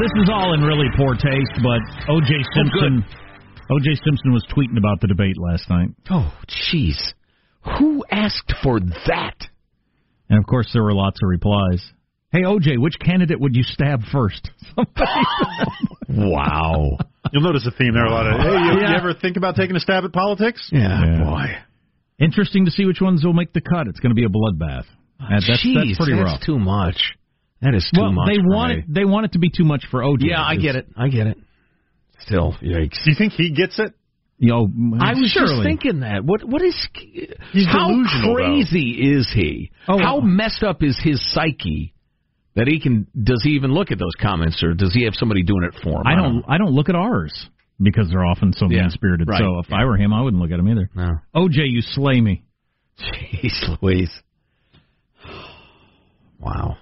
This is all in really poor taste, but O.J. Oh, Simpson, Oh, O.J. Simpson was tweeting about the debate last night. Oh, jeez. Who asked for that? And of course, there were lots of replies. Hey, O.J., which candidate would you stab first? wow. You'll notice a theme there. A lot of. Hey, you, Yeah. you ever think about taking a stab at politics? Yeah, boy. Interesting to see which ones will make the cut. It's going to be a bloodbath. Ah, that- that's, Jeez, that's pretty that's rough. too much. That is too well, much. they want me. it. They want it to be too much for OJ. Yeah, I get it. I get it. Still, yikes. Do you think he gets it? You know, I was surely. just thinking that. What what is He's how crazy is he? Oh. how messed up is his psyche that he can does he even look at those comments or does he have somebody doing it for him? I don't. I don't look at ours because they're often so Yeah, mean spirited. right, So if I were him, I wouldn't look at him either. No. OJ, you slay me. Jeez Louise. Wow.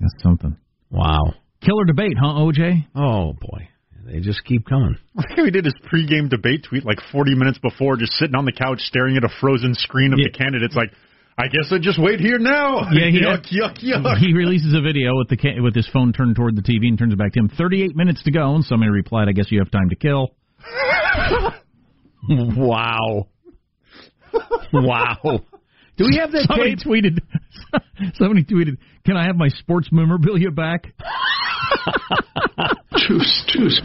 That's something. Wow. Killer debate, huh, OJ? Oh boy. They just keep coming. Like how he did his pregame debate tweet like 40 minutes before, just sitting on the couch staring at a frozen screen of Yeah. the candidates. Like, I guess I just wait here now. Yeah, he yuck, yuck, yuck. He releases a video with the ca- with his phone turned toward the TV and turns it back to him. Thirty-eight minutes to go, and somebody replied, "I guess you have time to kill." wow. wow. Do we have that Somebody tape? tweeted. Somebody tweeted, "Can I have my sports memorabilia back?" Juice, juice.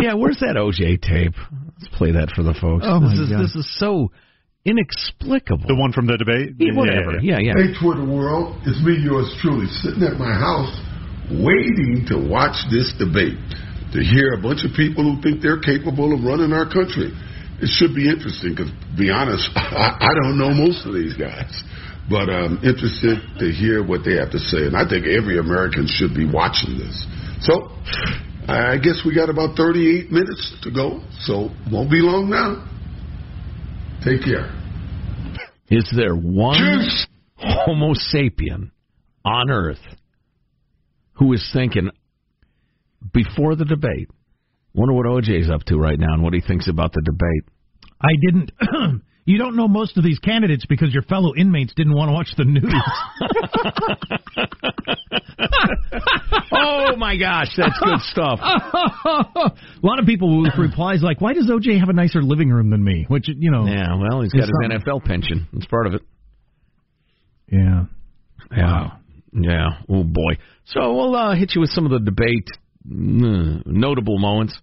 yeah, where's that OJ tape? Let's play that for the folks. Oh, this my is God. this is so inexplicable. The one from the debate? Yeah, whatever. Yeah, yeah. Hey, Twitter world, it's me, yours truly, sitting at my house waiting to watch this debate, to hear a bunch of people who think they're capable of running our country. It should be interesting because, to be honest, I, I don't know most of these guys, but I'm interested to hear what they have to say. And I think every American should be watching this. So, I guess we got about 38 minutes to go, so won't be long now. Take care. Is there one Juice. Homo sapien on Earth who is thinking before the debate? Wonder what OJ's up to right now and what he thinks about the debate. I didn't. you don't know most of these candidates because your fellow inmates didn't want to watch the news. oh my gosh, that's good stuff. a lot of people with replies like, "Why does OJ have a nicer living room than me?" Which you know, Yeah, well, he's got his something. NFL pension. That's part of it. Yeah. Yeah. Yeah. Oh boy. So we'll uh, hit you with some of the debate mm, notable moments.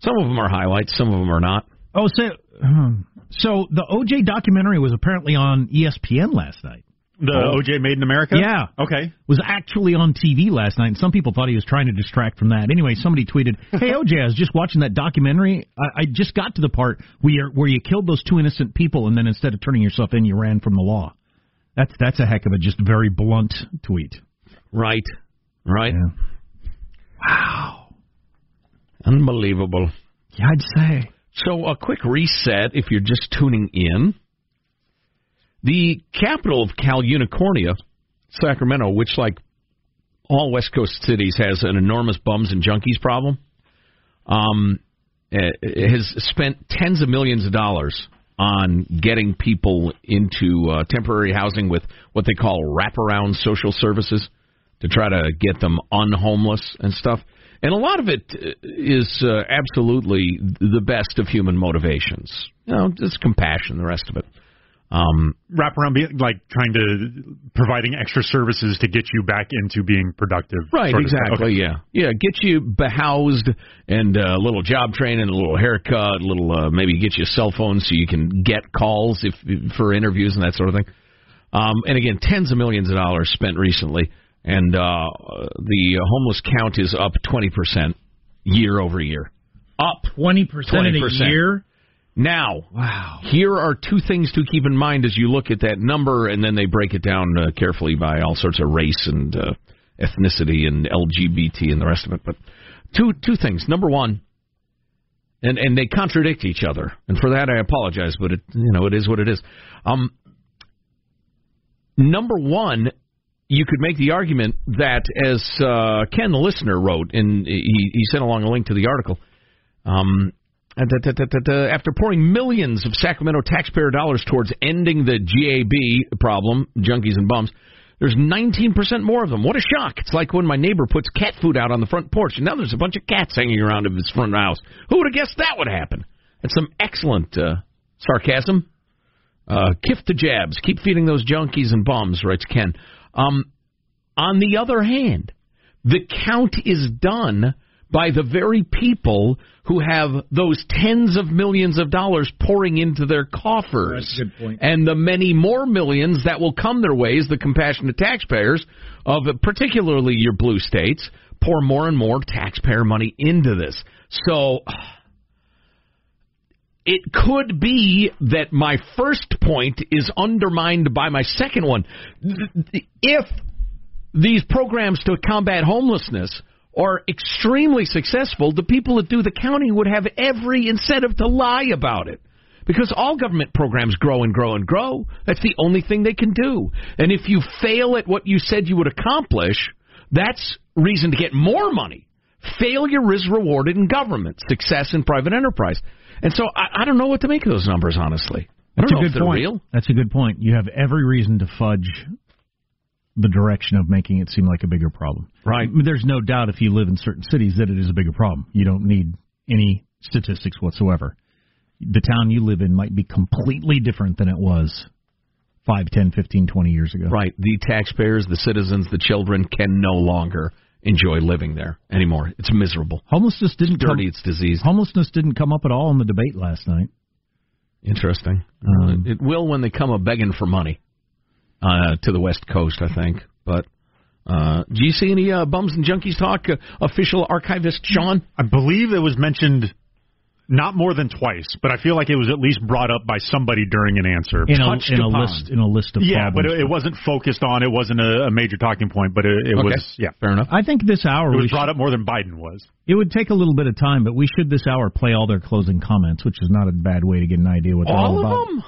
Some of them are highlights. Some of them are not. Oh, so Hmm. so the OJ documentary was apparently on ESPN last night. The oh. OJ Made in America? Yeah. Okay. Was actually on TV last night, and some people thought he was trying to distract from that. Anyway, somebody tweeted, "Hey OJ, I was just watching that documentary. I, I just got to the part where you, where you killed those two innocent people, and then instead of turning yourself in, you ran from the law. That's that's a heck of a just very blunt tweet. Right. Right. Yeah. Wow. Unbelievable. Yeah, I'd say. So, a quick reset if you're just tuning in. The capital of Cal Unicornia, Sacramento, which, like all West Coast cities, has an enormous bums and junkies problem, um, eh, has spent tens of millions of dollars on getting people into uh, temporary housing with what they call wraparound social services to try to get them unhomeless and stuff. And a lot of it is uh, absolutely the best of human motivations. You know, it's compassion, the rest of it. Um, Wrap around, be, like trying to providing extra services to get you back into being productive. Right, sort of stuff. exactly. Okay. Yeah, yeah. Get you behoused and uh, a little job training, a little haircut, a little uh, maybe get you a cell phone so you can get calls if for interviews and that sort of thing. Um, and again, tens of millions of dollars spent recently, and uh, the homeless count is up twenty percent year over year. Up Twenty percent in a year. now. Wow. Here are two things to keep in mind as you look at that number, and then they break it down uh, carefully by all sorts of race and uh, ethnicity and LGBT and the rest of it. But two two things. Number one, and and they contradict each other, and for that I apologize, but it you know it is what it is. Um, number one, you could make the argument that as uh, Ken the listener wrote, and he he sent along a link to the article. Um, After pouring millions of Sacramento taxpayer dollars towards ending the GAB problem, junkies and bums, there's 19% more of them. What a shock. It's like when my neighbor puts cat food out on the front porch, and now there's a bunch of cats hanging around in his front house. Who would have guessed that would happen? That's some excellent uh, sarcasm. Uh, kiff the jabs. Keep feeding those junkies and bums, writes Ken. Um, on the other hand, the count is done by the very people who have those tens of millions of dollars pouring into their coffers. That's a good point. And the many more millions that will come their ways, the compassionate taxpayers of particularly your blue states, pour more and more taxpayer money into this. So it could be that my first point is undermined by my second one. If these programs to combat homelessness are extremely successful, the people that do the counting would have every incentive to lie about it. Because all government programs grow and grow and grow. That's the only thing they can do. And if you fail at what you said you would accomplish, that's reason to get more money. Failure is rewarded in government, success in private enterprise. And so I, I don't know what to make of those numbers, honestly. That's a good point. real. That's a good point. You have every reason to fudge the direction of making it seem like a bigger problem. Right. I mean, There's no doubt if you live in certain cities that it is a bigger problem. You don't need any statistics whatsoever. The town you live in might be completely different than it was 5, 10, 15, 20 years ago. Right. The taxpayers, the citizens, the children can no longer enjoy living there anymore. It's miserable. Homelessness didn't It's dirty. come, It's diseased. homelessness didn't come up at all in the debate last night. Interesting. Um, it will when they come a begging for money uh, to the West Coast, I think. But uh, do you see any uh, bums and junkies talk? Uh, official archivist Sean. I believe it was mentioned not more than twice, but I feel like it was at least brought up by somebody during an answer. In a, in a list in a list of yeah, but it, it wasn't focused on. It wasn't a, a major talking point, but it, it Okay. was. Yeah, Fair enough. I think this hour it we was should- brought up more than Biden was. It would take a little bit of time, but we should this hour play all their closing comments, which is not a bad way to get an idea what they're all, All about. of them?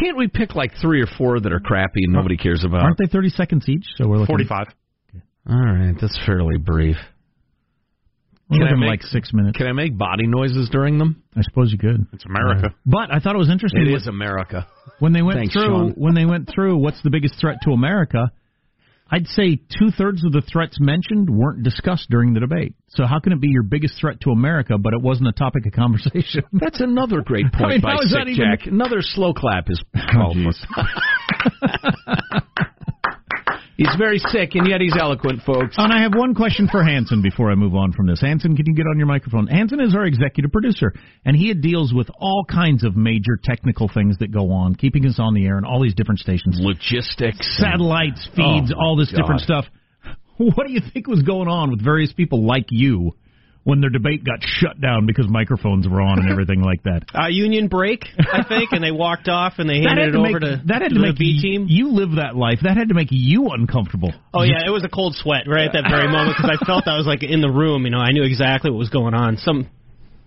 Can't we pick like three or four that are crappy and nobody cares about? Aren't they 30 seconds each? So we're looking, Forty-five. All right, that's fairly brief. We're Can I make- like six minutes. Can I make body noises during them? I suppose you could. It's America. But I thought it was interesting It when- is America. when they went Thanks, through Sean. when they went through what's the biggest threat to America. I'd say two thirds of the threats mentioned weren't discussed during the debate. So how can it be your biggest threat to America, but it wasn't a topic of conversation? That's another great point I mean, by Sick that even- Jack. Another slow clap is oh, called for. He's very sick, and yet he's eloquent, folks. Oh, and I have one question for Hanson before I move on from this. Hanson, can you get on your microphone? Hanson is our executive producer, and he deals with all kinds of major technical things that go on, keeping us on the air and all these different stations. Logistics. Satellites, feeds, Oh, all this God. different stuff. What do you think was going on with various people like you when their debate got shut down because microphones were on and everything like that? Uh, union break, I think, and they walked off and they handed it over make, to, that had to to the make B team. You live that life. That had to make you uncomfortable. Oh yeah, it was a cold sweat right at that very moment because I felt I was like in the room. You know, I knew exactly what was going on. Some,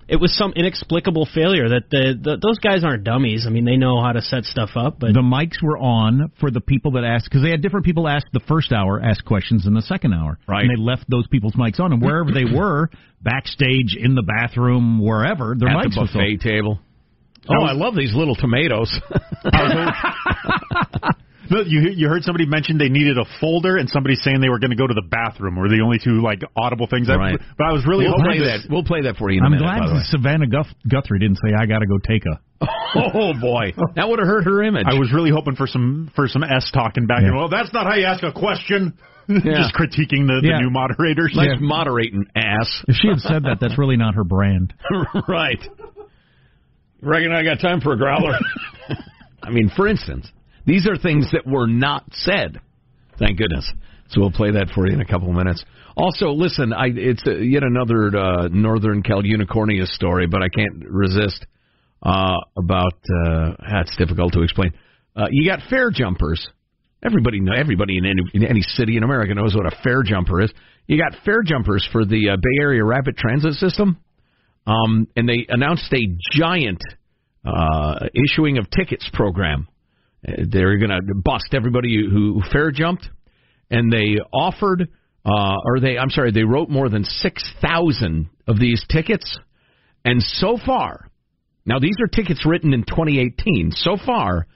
it was some inexplicable failure that the, the those guys aren't dummies. I mean, they know how to set stuff up. But the mics were on for the people that asked because they had different people ask the first hour, ask questions in the second hour, Right. And they left those people's mics on, and wherever they were, backstage, in the bathroom, wherever, their At mics the were buffet table. Oh, oh, I love these little tomatoes. Uh-huh. Look, you you heard somebody mention they needed a folder, and somebody saying they were going to go to the bathroom. Were the only two like audible things. I, Right. But I was really we'll hoping play that. We'll play that for you in a I'm minute. glad by the way. Savannah Guth- Guthrie didn't say I got to go take a. Oh boy, that would have hurt her image. I was really hoping for some for some S talking back. Yeah. And well, that's not how you ask a question. Yeah. Just critiquing the, the Yeah. new moderators. Let's moderate an ass. If she had said that, that's really not her brand. right. Reckon I got time for a growler? I mean, for instance, these are things that were not said. Thank goodness. So we'll play that for you in a couple of minutes. Also, listen, I, it's uh, yet another uh, Northern Cal Unicornia story, but I can't resist uh, about. Uh, that's difficult to explain. Uh, you got fare jumpers. Everybody know. Everybody in any, in any city in America knows what a fare jumper is. You got fare jumpers for the uh, Bay Area Rapid Transit System um, and they announced a giant uh, issuing of tickets program. They're going to bust everybody who, fare jumped, and they offered, uh, or they, I'm sorry, they wrote more than six thousand of these tickets, and so far, now these are tickets written in 2018. So far,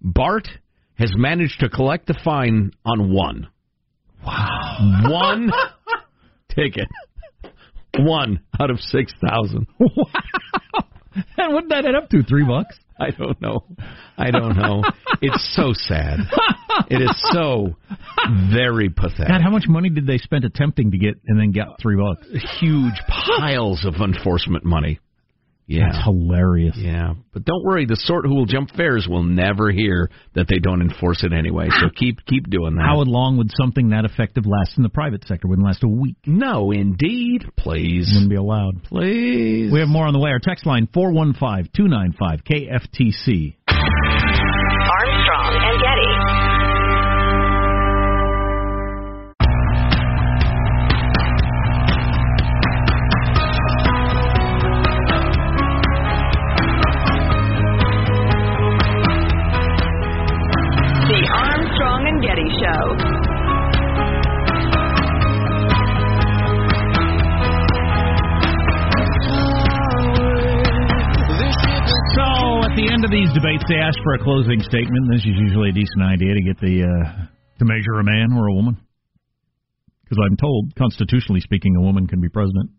BART has managed to collect the fine on one. Wow, one ticket. One out of six thousand. Wow. And what did that add up to? Three bucks? I don't know. I don't know. it's so sad. It is so very pathetic. God, how much money did they spend attempting to get and then get three bucks? Huge piles of enforcement money. Yeah. That's hilarious. Yeah, but don't worry. The sort who will jump fares will never hear that they don't enforce it anyway. So ah! keep keep doing that. How long would something that effective last in the private sector? Wouldn't last a week. no, indeed. Please, Wouldn't be allowed. please. We have more on the way. Our text line 415-295 KFTC. Debates, they ask for a closing statement. This is usually a decent idea to get the uh, to measure a man or a woman, because I'm told, constitutionally speaking, a woman can be president.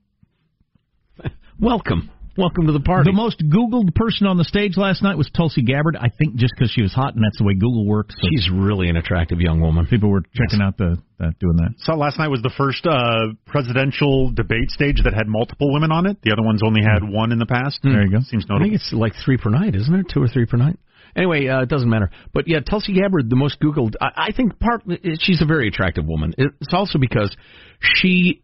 Welcome, welcome to the party. The most Googled person on the stage last night was Tulsi Gabbard. I think just because she was hot, and that's the way Google works. So She's really an attractive young woman. people were checking out the that doing that. Saw last night was the first uh, presidential debate stage that had multiple women on it. The other ones only had one in the past. There you go. Seems notable. I think it's like three per night, isn't it? Two or three per night. Anyway, uh, it doesn't matter. But yeah, Tulsi Gabbard, the most Googled. I, I think part she's a very attractive woman. It's also because she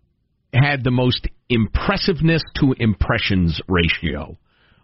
had the most impressiveness to impressions ratio.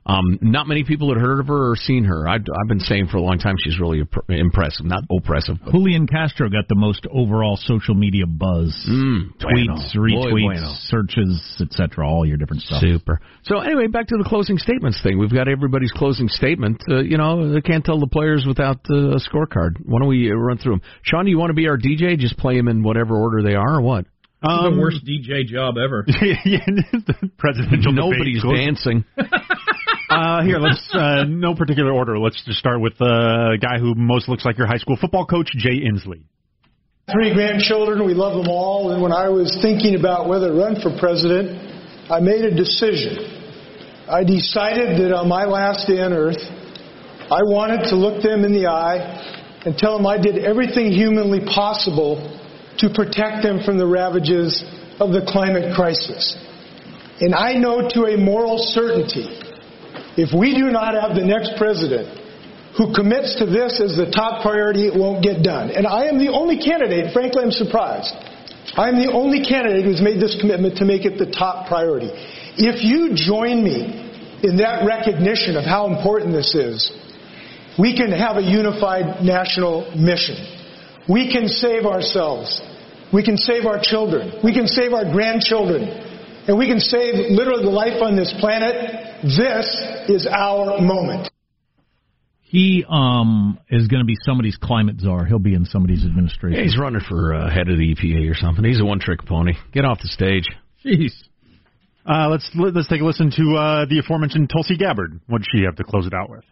Um, not many people had heard of her or seen her. I've, I've been saying for a long time she's really imp- impressive, not oppressive. But Julian Castro got the most overall social media buzz. Mm, Tweets, bueno. Retweets, bueno. searches, etc. All your different stuff. Super. So anyway, back to the closing statements thing. We've got everybody's closing statement. Uh, you know, they can't tell the players without uh, a scorecard. Why don't we run through them? Sean, do you want to be our DJ? Just play them in whatever order they are, or what? Um, the worst DJ job ever. yeah, the presidential Nobody's debate. dancing. Uh, here, let's uh, no particular order. Let's just start with the guy who most looks like your high school football coach, Jay Inslee. Three grandchildren, we love them all. And when I was thinking about whether to run for president, I made a decision. I decided that on my last day on earth, I wanted to look them in the eye and tell them I did everything humanly possible to protect them from the ravages of the climate crisis. And I know to a moral certainty, if we do not have the next president who commits to this as the top priority, it won't get done. And I am the only candidate, frankly, I'm surprised. I am the only candidate who's made this commitment to make it the top priority. If you join me in that recognition of how important this is, we can have a unified national mission. We can save ourselves. We can save our children. We can save our grandchildren. And we can save literally the life on this planet. This is our moment. He um is going to be somebody's climate czar. He'll be in somebody's administration. Yeah, he's running for uh, head of the EPA or something. He's a one-trick pony. Get off the stage. Jeez. Uh, let's let's take a listen to uh, the aforementioned Tulsi Gabbard. What did she have to close it out with?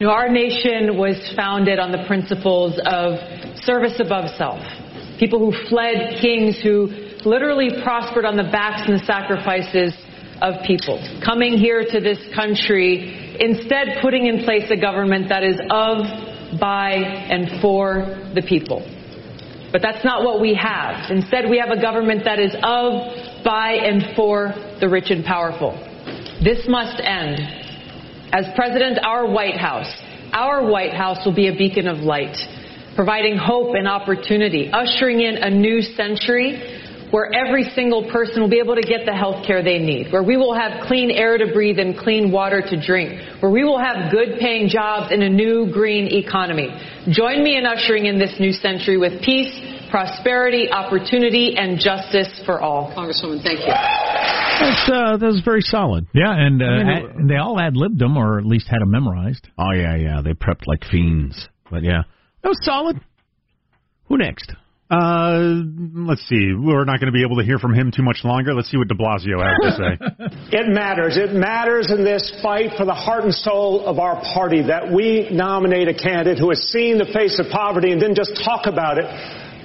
You know, our nation was founded on the principles of service above self. People who fled kings who literally prospered on the backs and the sacrifices of people. Coming here to this country, instead putting in place a government that is of, by, and for the people. But that's not what we have. Instead, we have a government that is of, by, and for the rich and powerful. This must end. As President, our White House, our White House will be a beacon of light, providing hope and opportunity, ushering in a new century where every single person will be able to get the health care they need, where we will have clean air to breathe and clean water to drink, where we will have good paying jobs in a new green economy. Join me in ushering in this new century with peace, prosperity, opportunity, and justice for all. Congresswoman, thank you. That's uh, that was very solid. Yeah, and uh, I mean, ad- they all ad libbed them, or at least had them memorized. Oh yeah, yeah. They prepped like fiends. But yeah, that was solid. Who next? Uh, let's see. We're not going to be able to hear from him too much longer. Let's see what De Blasio has to say. It matters. It matters in this fight for the heart and soul of our party that we nominate a candidate who has seen the face of poverty and didn't just talk about it,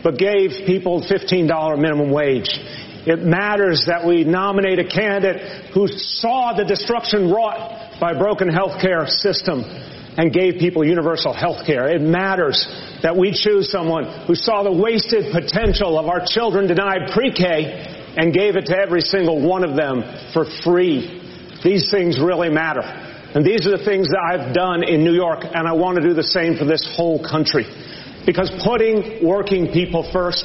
but gave people $15 minimum wage. It matters that we nominate a candidate who saw the destruction wrought by a broken healthcare system and gave people universal health care. It matters that we choose someone who saw the wasted potential of our children denied pre-K and gave it to every single one of them for free. These things really matter. And these are the things that I've done in New York, and I want to do the same for this whole country. Because putting working people first,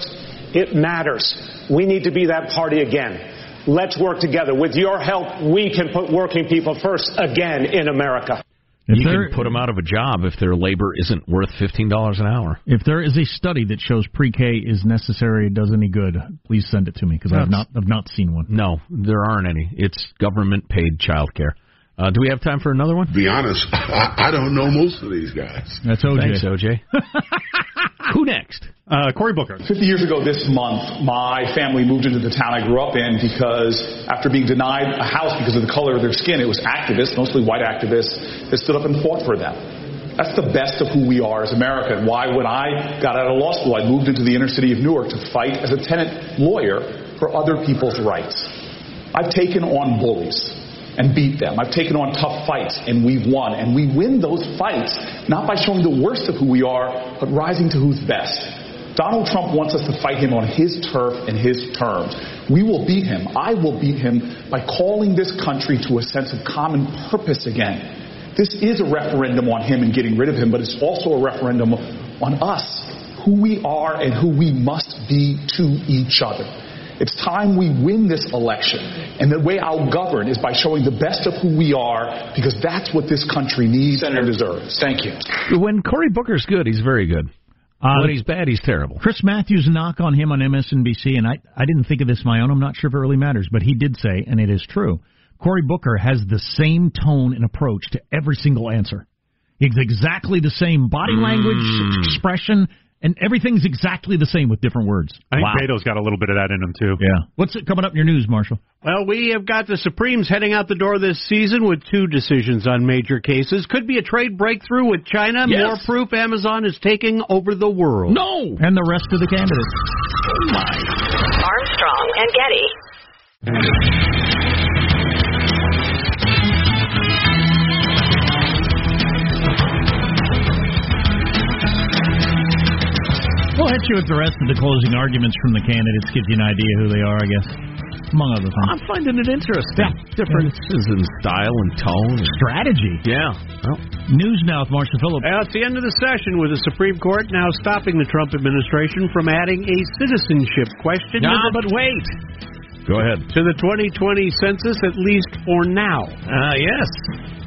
it matters. We need to be that party again. Let's work together. With your help, we can put working people first again in America. If you there- can put them out of a job if their labor isn't worth fifteen dollars an hour. If there is a study that shows pre-K is necessary, it does any good, please send it to me because I have not I've not seen one. No, there aren't any. It's government paid childcare. Uh, do we have time for another one? Be honest, I, I don't know most of these guys. That's OJ. Thanks, OJ. Who next? Uh, Cory Booker. 50 years ago this month, my family moved into the town I grew up in because after being denied a house because of the color of their skin, it was activists, mostly white activists, that stood up and fought for them. That's the best of who we are as America. And why, when I got out of law school, I moved into the inner city of Newark to fight as a tenant lawyer for other people's rights. I've taken on bullies and beat them. I've taken on tough fights and we've won. And we win those fights not by showing the worst of who we are, but rising to who's best. Donald Trump wants us to fight him on his turf and his terms. We will beat him. I will beat him by calling this country to a sense of common purpose again. This is a referendum on him and getting rid of him, but it's also a referendum on us, who we are and who we must be to each other. It's time we win this election. And the way I'll govern is by showing the best of who we are, because that's what this country needs and deserves. Thank you. When Cory Booker's good, he's very good. Uh, when he's bad, he's terrible. Chris Matthews' knock on him on MSNBC, and I, I didn't think of this my own. I'm not sure if it really matters, but he did say, and it is true, Cory Booker has the same tone and approach to every single answer. It's exactly the same body language, Mm. expression, and everything's exactly the same with different words. I think wow. Beto's got a little bit of that in him too. Yeah. What's it coming up in your news, Marshall? Well, we have got the Supremes heading out the door this season with two decisions on major cases. Could be a trade breakthrough with China. Yes. More proof Amazon is taking over the world. No! And the rest of the candidates. Armstrong and Getty. We'll hit you with the rest of the closing arguments from the candidates. Gives you an idea who they are, I guess, among other things. I'm finding it interesting. Differences in style and tone, and strategy. Yeah. Well, News now with Marshall Phillips. Well, it's the end of the session with the Supreme Court now stopping the Trump administration from adding a citizenship question. Nah, but wait. Go ahead. To the 2020 census, at least for now. Ah, yes.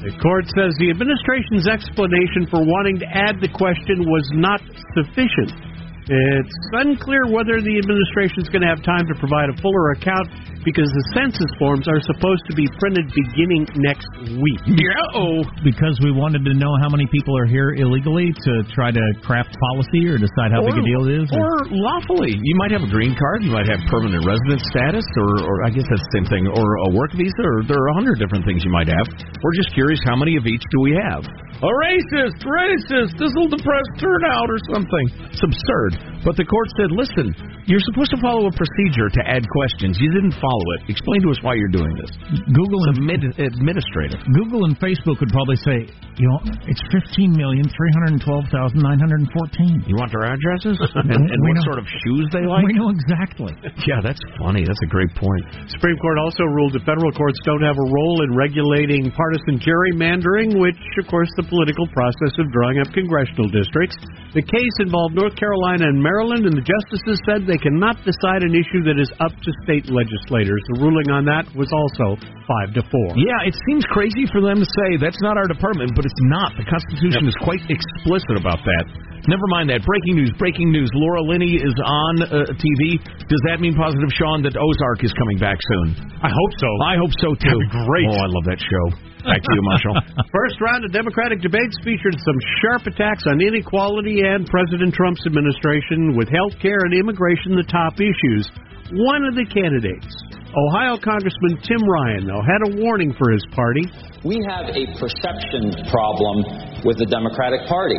The court says the administration's explanation for wanting to add the question was not sufficient. It's unclear whether the administration is going to have time to provide a fuller account because the census forms are supposed to be printed beginning next week. Yeah. Oh. Because we wanted to know how many people are here illegally to try to craft policy or decide how big a deal it is. Or lawfully. You might have a green card, you might have permanent resident status, or, or I guess that's the same thing, or a work visa, or there are a hundred different things you might have. We're just curious how many of each do we have? A racist, racist, this will depress turnout or something. It's absurd. But the court said, listen, you're supposed to follow a procedure to add questions. You didn't follow it. Explain to us why you're doing this. Google and admi- administrative. Google and Facebook would probably say, you know, it's fifteen million three hundred twelve thousand nine hundred fourteen. You want their addresses and, and We what know. sort of shoes they like? We know exactly. Yeah, that's funny. That's a great point. Supreme Court also ruled that federal courts don't have a role in regulating partisan gerrymandering, which, of course, the political process of drawing up congressional districts. The case involved North Carolina and Maryland, and the justices said they cannot decide an issue that is up to state legislators. The ruling on that was also five to four. Yeah, it seems crazy for them to say that's not our department, but it's not. The Constitution is quite explicit about that. Never mind that. Breaking news, breaking news. Laura Linney is on uh, TV. Does that mean positive, Sean, that Ozark is coming back soon? I hope so. I hope so, too. That'd be great. Oh, I love that show. Back to you, Marshall. First round of Democratic debates featured some sharp attacks on inequality and President Trump's administration, with health care and immigration the top issues. One of the candidates, Ohio Congressman Tim Ryan, though, had a warning for his party. We have a perception problem with the Democratic Party.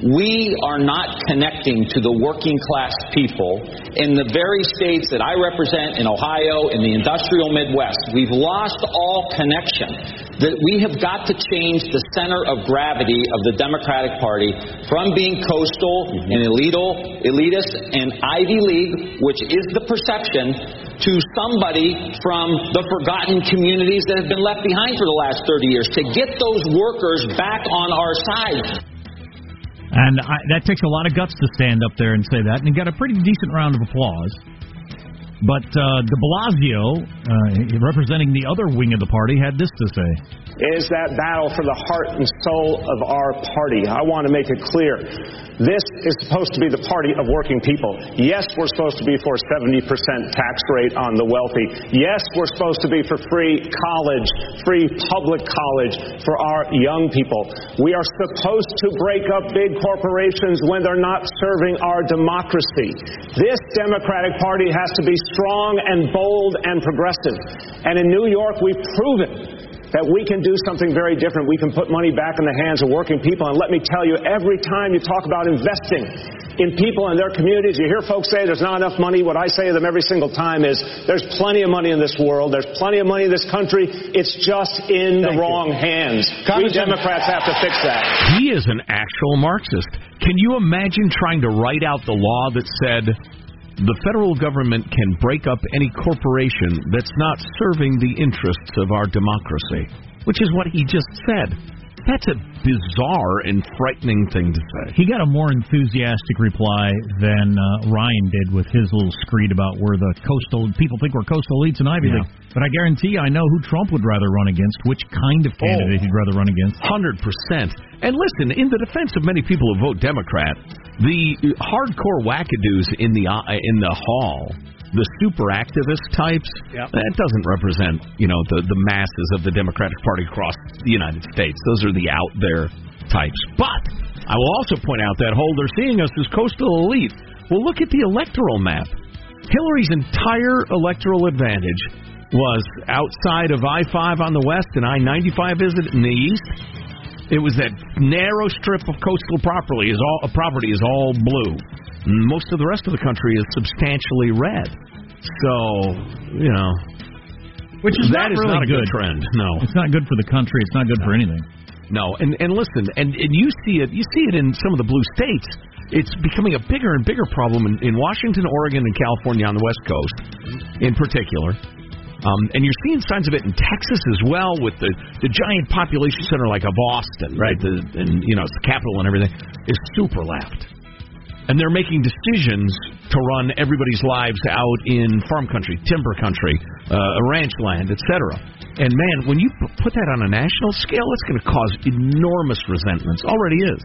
We are not connecting to the working class people in the very states that I represent in Ohio, in the industrial Midwest. We've lost all connection. That we have got to change the center of gravity of the Democratic Party from being coastal mm-hmm. and elitist, elitist and Ivy League, which is the perception, to somebody from the forgotten communities that have been left behind for the last 30 years, to get those workers back on our side. And I, that takes a lot of guts to stand up there and say that. And he got a pretty decent round of applause. But uh, de Blasio, uh, representing the other wing of the party, had this to say. Is that battle for the heart and soul of our party. I want to make it clear. This is supposed to be the party of working people. Yes, we're supposed to be for 70% tax rate on the wealthy. Yes, we're supposed to be for free college, free public college for our young people. We are supposed to break up big corporations when they're not serving our democracy. This Democratic Party has to be strong and bold and progressive. And in New York, we've proven that we can do something very different. We can put money back in the hands of working people. And let me tell you, every time you talk about investing in people and their communities, you hear folks say there's not enough money. What I say to them every single time is there's plenty of money in this world. There's plenty of money in this country. It's just in the wrong hands. We Democrats have to fix that. He is an actual Marxist. Can you imagine trying to write out the law that said the federal government can break up any corporation that's not serving the interests of our democracy? Which is what he just said. That's a bizarre and frightening thing to say. He got a more enthusiastic reply than uh, Ryan did with his little screed about where the coastal people think we're coastal elites and Ivy Yeah. League. But I guarantee you, I know who Trump would rather run against, which kind of candidate he'd rather run against. Hundred percent. And listen, in the defense of many people who vote Democrat, the hardcore wackadoos in the uh, in the hall, the super activist types, Yep. that doesn't represent you know the the masses of the Democratic Party across the United States. Those are the out there types. But I will also point out that they're seeing us as coastal elite. Well, look at the electoral map. Hillary's entire electoral advantage was outside of I 5 on the west and I 95 is it in the east. It was that narrow strip of coastal property is all property is all blue. Most of the rest of the country is substantially red. So you know, Which is that not is really not a good good. trend. No, It's not good for the country. It's not good for anything. no, and and listen, and and you see it, you see it in some of the blue states. it's becoming a bigger and bigger problem in, in Washington, Oregon, and California on the West Coast, in particular. Um, and you're seeing signs of it in Texas as well, with the the giant population center like of Austin, right? The, and you know it's the capital and everything is super left, and they're making decisions to run everybody's lives out in farm country, timber country, uh, ranch land, etc. And man, when you put that on a national scale, it's going to cause enormous resentments. Already is.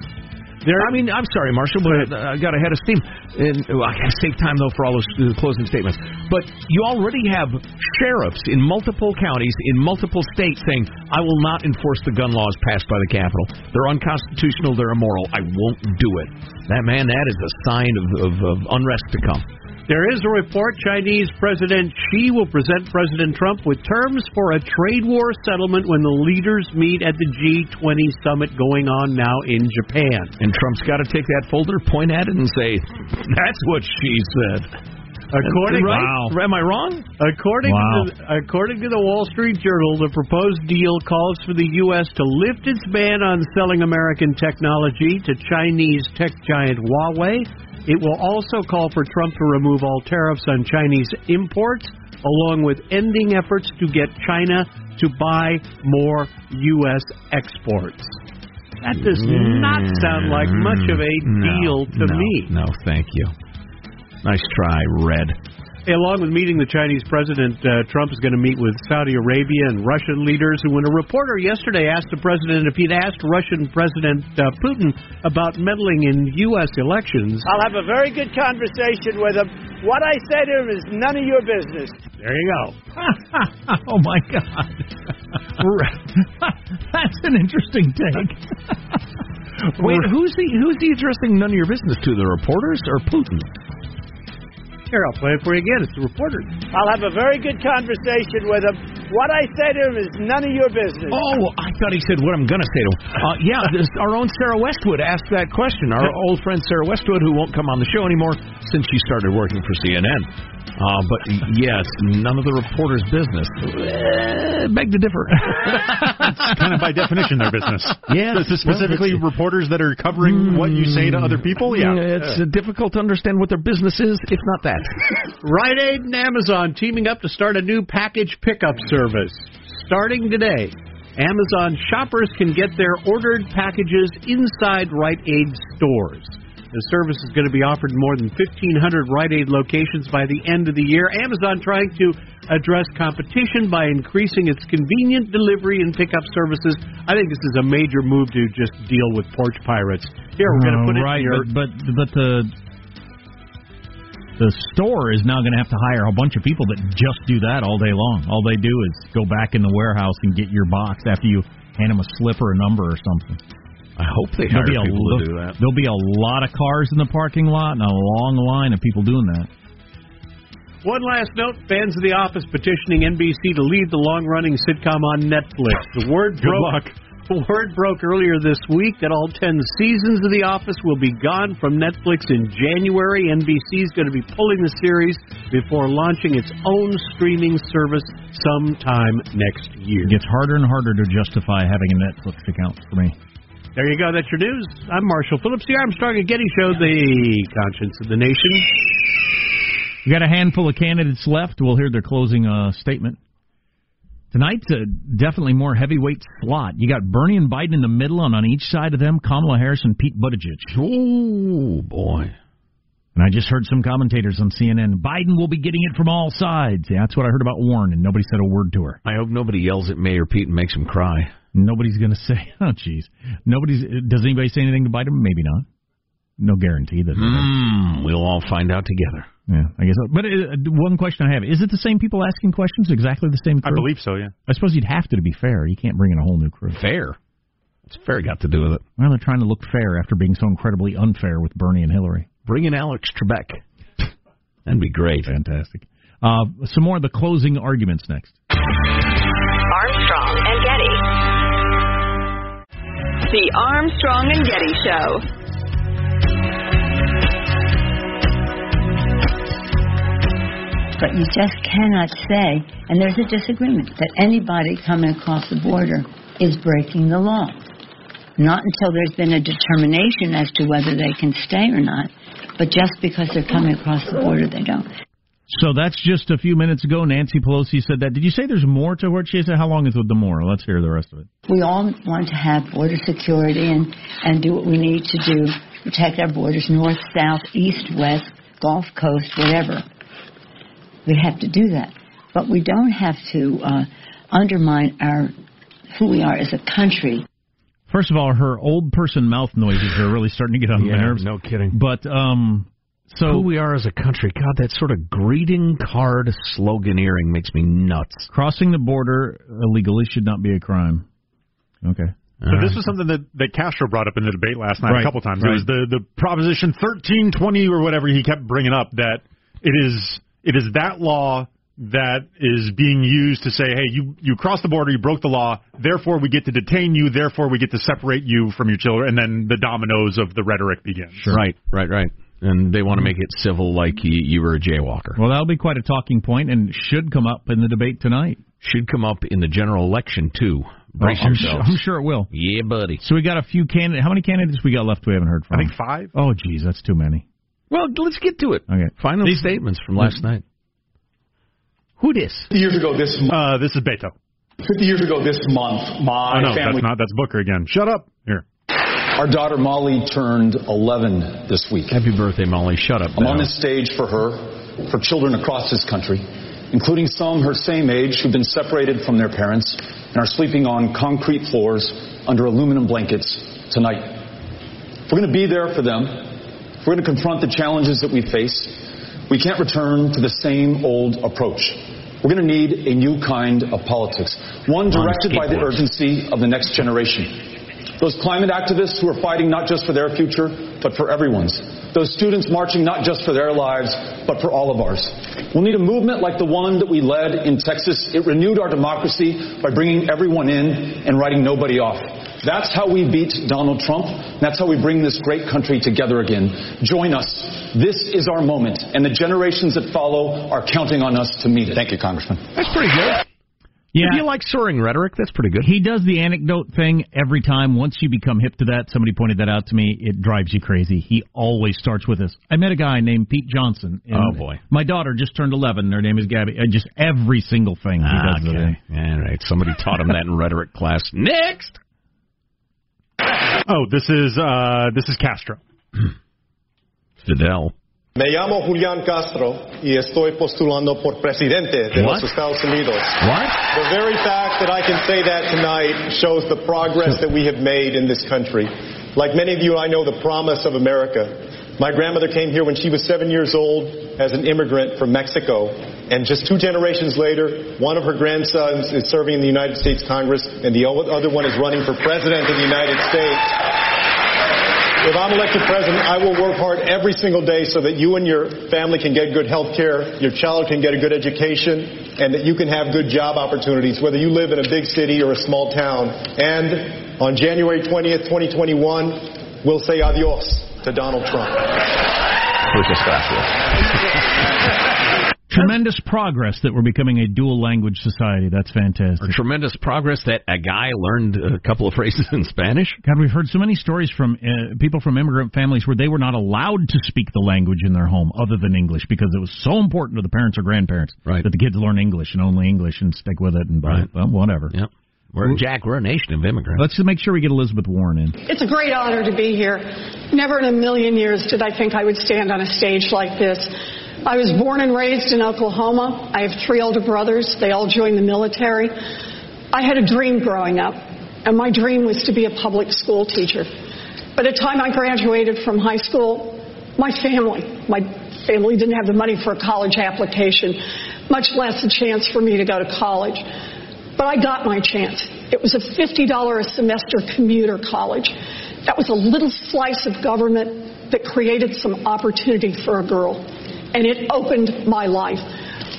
There, I mean, I'm sorry, Marshall, but I got ahead of steam. And well, I got to save time though for all those closing statements. But you already have sheriffs in multiple counties in multiple states saying, "I will not enforce the gun laws passed by the Capitol. They're unconstitutional. They're immoral. I won't do it." That man, that is a sign of, of, of unrest to come. There is a report Chinese President Xi will present President Trump with terms for a trade war settlement when the leaders meet at the G20 summit going on now in Japan. And Trump's got to take that folder, point at it, and say, "That's what she said." According, right? Am I wrong? According Wow. to the, according to the Wall Street Journal, the proposed deal calls for the U.S. to lift its ban on selling American technology to Chinese tech giant Huawei. It will also call for Trump to remove all tariffs on Chinese imports, along with ending efforts to get China to buy more U.S. exports. That does not sound like much of a No, deal to no, me. No, thank you. Nice try, Red. Along with meeting the Chinese president, uh, Trump is going to meet with Saudi Arabia and Russian leaders. And when a reporter yesterday asked the president if he'd asked Russian President uh, Putin about meddling in U.S. elections, I'll have a very good conversation with him. What I say to him is none of your business. There you go. oh my God, that's an interesting take. Wait, who's the who's the addressing none of your business to? The reporters or Putin? Here, I'll play it for you again. It's the reporter. I'll have a very good conversation with him. What I say to him is none of your business. Oh, I thought he said what I'm going to say to him. Uh, yeah, this, our own Sarah Westwood asked that question. Our old friend Sarah Westwood, who won't come on the show anymore since she started working for CNN. Uh, but yes, none of the reporters' business. Eh, beg to differ. It's kind of by definition their business. Yes, This is specifically reporters that are covering what you say to other people. Yeah, it's uh, difficult to understand what their business is, if not that. Rite Aid and Amazon teaming up to start a new package pickup service. Starting today, Amazon shoppers can get their ordered packages inside Rite Aid stores. The service is going to be offered in more than 1,500 Rite Aid locations by the end of the year. Amazon trying to address competition by increasing its convenient delivery and pickup services. I think this is a major move to just deal with porch pirates. Here, we're going to Uh, put it right, in your but but but the the store is now going to have to hire a bunch of people that just do that all day long. All they do is go back in the warehouse and get your box after you hand them a slip or a number or something. I hope they There'll hire be a people lo- to do that. There'll be a lot of cars in the parking lot and a long line of people doing that. One last note: fans of The Office petitioning NBC to leave the long-running sitcom on Netflix. The word Good broke. Word broke earlier this week that all ten seasons of The Office will be gone from Netflix in January. NBC is going to be pulling the series before launching its own streaming service sometime next year. It gets harder and harder to justify having a Netflix account for me. There you go. That's your news. I'm Marshall Phillips, the Armstrong and Getty Show, the conscience of the nation. We got a handful of candidates left. We'll hear their closing uh, statement. Tonight's a definitely more heavyweight slot. You got Bernie and Biden in the middle, and on each side of them, Kamala Harris and Pete Buttigieg. Oh boy! And I just heard some commentators on CNN. Biden will be getting it from all sides. Yeah, that's what I heard about Warren, and nobody said a word to her. I hope nobody yells at Mayor Pete and makes him cry. Nobody's going to say, "Oh, jeez." Nobody's. Does anybody say anything to Biden? Maybe not. No guarantee that. Mm, we'll all find out together. Yeah, I guess. So. But uh, one question I have: Is it the same people asking questions? Exactly the same. Crew? I believe so. Yeah. I suppose you'd have to to be fair. You can't bring in a whole new crew. Fair. What's fair got to do with it? Well, they're trying to look fair after being so incredibly unfair with Bernie and Hillary. Bring in Alex Trebek. That'd be great. Fantastic. Uh, some more of the closing arguments next. Armstrong and Getty. The Armstrong and Getty Show. But you just cannot say, and there's a disagreement, that anybody coming across the border is breaking the law. Not until there's been a determination as to whether they can stay or not. But just because they're coming across the border, they don't. So that's just a few minutes ago. Nancy Pelosi said that. Did you say there's more to what she said? How long is with the more? Let's hear the rest of it. We all want to have border security and, and do what we need to do, protect our borders, north, south, east, west, Gulf Coast, whatever. We have to do that. But we don't have to uh, undermine our who we are as a country. First of all, her old person mouth noises are really starting to get on Yeah, my nerves. no kidding. But um, so Who we are as a country. God, that sort of greeting card sloganeering makes me nuts. crossing the border illegally should not be a crime. Okay. So this was something that, that Castro brought up in the debate last night Right, a couple times. right. It was the, the Proposition 1320 or whatever he kept bringing up that it is it is that law that is being used to say, hey, you you crossed the border, you broke the law, therefore we get to detain you, therefore we get to separate you from your children, and then the dominoes of the rhetoric begins. Right, right, right. And they want to make it civil like you, you were a jaywalker. Well, that'll be quite a talking point and should come up in the debate tonight. Should come up in the general election, too. Oh, Brace Oh, I'm sure. I'm sure it will. Yeah, buddy. So we got a few candidates. How many candidates we got left we haven't heard from? I think five. Oh, geez, that's too many. Well, let's get to it. Okay. Final These- statements from last night. Who dis? years ago this month, Uh, this is Beto. 50 years ago this month, my oh no, family, that's not that's Booker again. Shut up. Here. our daughter Molly turned 11 this week. Happy birthday, Molly. Shut up. I'm on now. this stage for her, for children across this country, including some her same age who've been separated from their parents and are sleeping on concrete floors under aluminum blankets tonight. We're going to be there for them, if we're going to confront the challenges that we face, we can't return to the same old approach. We're going to need a new kind of politics, one directed by the urgency of the next generation. Those climate activists who are fighting not just for their future, but for everyone's. Those students marching not just for their lives, but for all of ours. We'll need a movement like the one that we led in Texas. It renewed our democracy by bringing everyone in and writing nobody off. That's how we beat Donald Trump. That's how we bring this great country together again. Join us. This is our moment, and the generations that follow are counting on us to meet it. Thank you, Congressman. That's pretty good. Yeah. If you like soaring rhetoric, that's pretty good. He does the anecdote thing every time. Once you become hip to that, somebody pointed that out to me. It drives you crazy. He always starts with this. I met a guy named Pete Johnson. and Oh, boy. My daughter just turned 11. Her name is Gabby. And just every single thing he Ah, does. the okay. thing. All right. Somebody taught him that in rhetoric class. Next. Oh, this is uh this is Castro. Fidel. Me llamo Julián Castro y estoy postulando por presidente de What? los Estados Unidos. What? The very fact that I can say that tonight shows the progress that we have made in this country. Like many of you, I know the promise of America. My grandmother came here when she was seven years old as an immigrant from Mexico. And just two generations later, one of her grandsons is serving in the United States Congress, and the other one is running for president of the United States. If I'm elected president, I will work hard every single day so that you and your family can get good health care, your child can get a good education, and that you can have good job opportunities, whether you live in a big city or a small town. And on January 20th, 2021, we'll say adios to Donald Trump. Muchas gracias. Tremendous progress that we're becoming a dual language society. That's fantastic. Tremendous progress that a guy learned a couple of phrases in Spanish. God, we've heard so many stories from uh, people from immigrant families where they were not allowed to speak the language in their home other than English because it was so important to the parents or grandparents Right. that the kids learn English and only English and stick with it and Right. well, whatever. Yep. We're Jack. We're a nation of immigrants. Let's make sure we get Elizabeth Warren in. It's a great honor to be here. Never in a million years did I think I would stand on a stage like this. I was born and raised in Oklahoma. I have three older brothers. They all joined the military. I had a dream growing up, and my dream was to be a public school teacher. By the time I graduated from high school, my family, my family didn't have the money for a college application, much less a chance for me to go to college. But I got my chance. It was a $50 a semester commuter college. That was a little slice of government that created some opportunity for a girl. And it opened my life.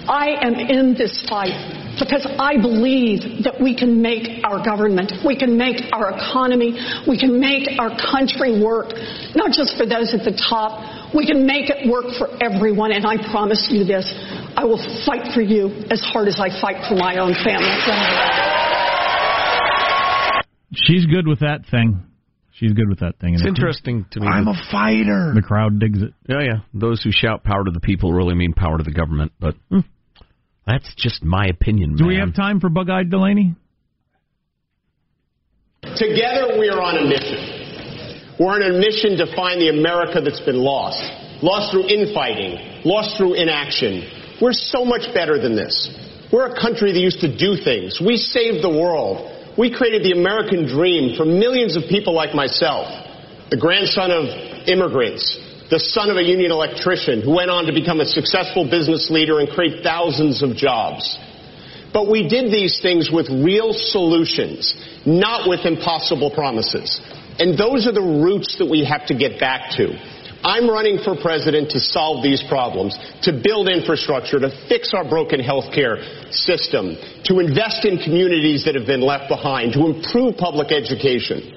I am in this fight because I believe that we can make our government, we can make our economy, we can make our country work, not just for those at the top. We can make it work for everyone, and I promise you this I will fight for you as hard as I fight for my own family. She's good with that thing. She's good with that thing. It's interesting to me. I'm a fighter. The crowd digs it. Yeah, yeah. Those who shout power to the people really mean power to the government, but hmm, that's just my opinion. Do we have time for bug-eyed Delaney? Together, we are on a mission. We're on a mission to find the America that's been lost. Lost through infighting, lost through inaction. We're so much better than this. We're a country that used to do things. We saved the world. We created the American dream for millions of people like myself, the grandson of immigrants, the son of a union electrician who went on to become a successful business leader and create thousands of jobs. But we did these things with real solutions, not with impossible promises. And those are the roots that we have to get back to. I'm running for president to solve these problems, to build infrastructure, to fix our broken healthcare system, to invest in communities that have been left behind, to improve public education.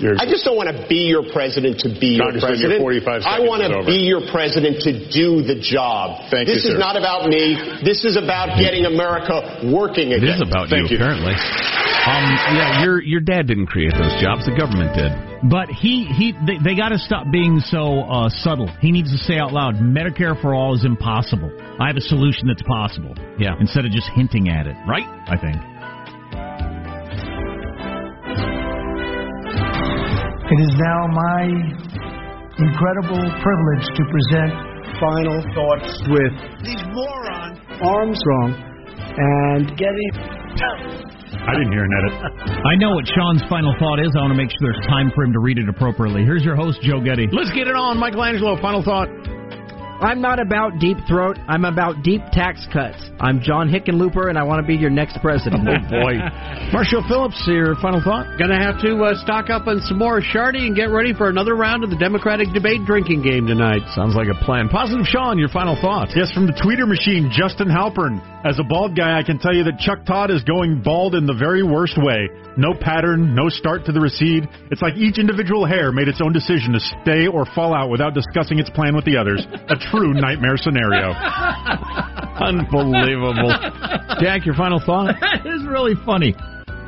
I just don't want to be your president to be your Congressman, your president. 45 I want to be your president to do the job. Thank you, this is sir. not about me. This is about getting America working It again. is about you, apparently. Um, yeah, your your dad didn't create those jobs; the government did. But he he they, they got to stop being so uh, subtle. He needs to say out loud, "Medicare for all is impossible. I have a solution that's possible." Yeah. Instead of just hinting at it, right? I think. It is now my incredible privilege to present final thoughts with These morons. Armstrong and Getty. I didn't hear an edit. I know what Sean's final thought is. I want to make sure there's time for him to read it appropriately. Here's your host, Joe Getty. Let's get it on, Michelangelo. Final thought. I'm not about deep throat. I'm about deep tax cuts. I'm John Hickenlooper, and I want to be your next president. Oh boy, Marshall Phillips, your final thought. Gonna have to uh, stock up on some more Shardy and get ready for another round of the Democratic debate drinking game tonight. Sounds like a plan. Positive Sean, your final thoughts. Yes, from the tweeter machine, Justin Halpern. As a bald guy, I can tell you that Chuck Todd is going bald in the very worst way. No pattern, no start to the recede. It's like each individual hair made its own decision to stay or fall out without discussing its plan with the others. A true nightmare scenario. Unbelievable. Jack, your final thought. that is really funny.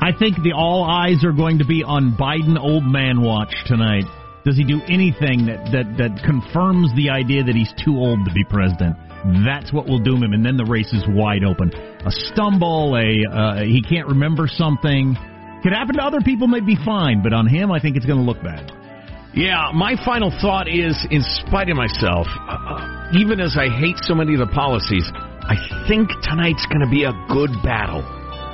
I think the all eyes are going to be on Biden old man watch tonight. Does he do anything that, that, that confirms the idea that he's too old to be president? That's what will doom him, and then the race is wide open. A stumble, a uh, he can't remember something. Could happen to other people, may be fine, but on him, I think it's going to look bad. Yeah, my final thought is, in spite of myself, uh, even as I hate so many of the policies, I think tonight's going to be a good battle.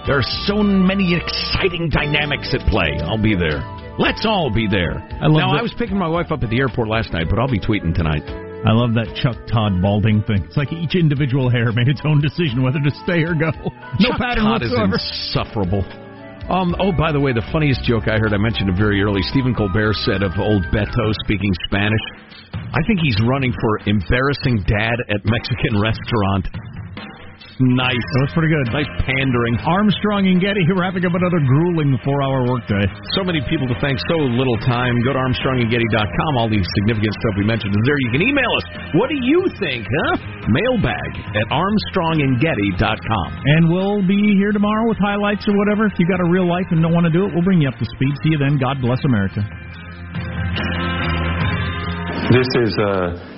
There are so many exciting dynamics at play. I'll be there. Let's all be there. I love now, that- I was picking my wife up at the airport last night, but I'll be tweeting tonight. I love that Chuck Todd balding thing. It's like each individual hair made its own decision whether to stay or go. No Chuck pattern Todd whatsoever. is insufferable. Um, oh, by the way, the funniest joke I heard, I mentioned it very early. Stephen Colbert said of old Beto speaking Spanish, I think he's running for embarrassing dad at Mexican restaurant. Nice. That was pretty good. Nice pandering. Armstrong and Getty here wrapping up another grueling four-hour workday. So many people to thank, so little time. Go to ArmstrongandGetty.com. All the significant stuff we mentioned is there. You can email us. What do you think, huh? Mailbag at ArmstrongandGetty.com. And we'll be here tomorrow with highlights or whatever. If you've got a real life and don't want to do it, we'll bring you up to speed. See you then. God bless America. This is a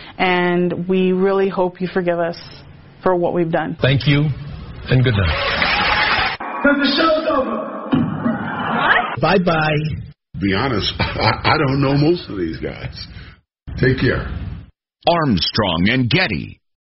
and we really hope you forgive us for what we've done. Thank you, and good night. The show's over. Bye bye. Be honest, I, I don't know most of these guys. Take care. Armstrong and Getty.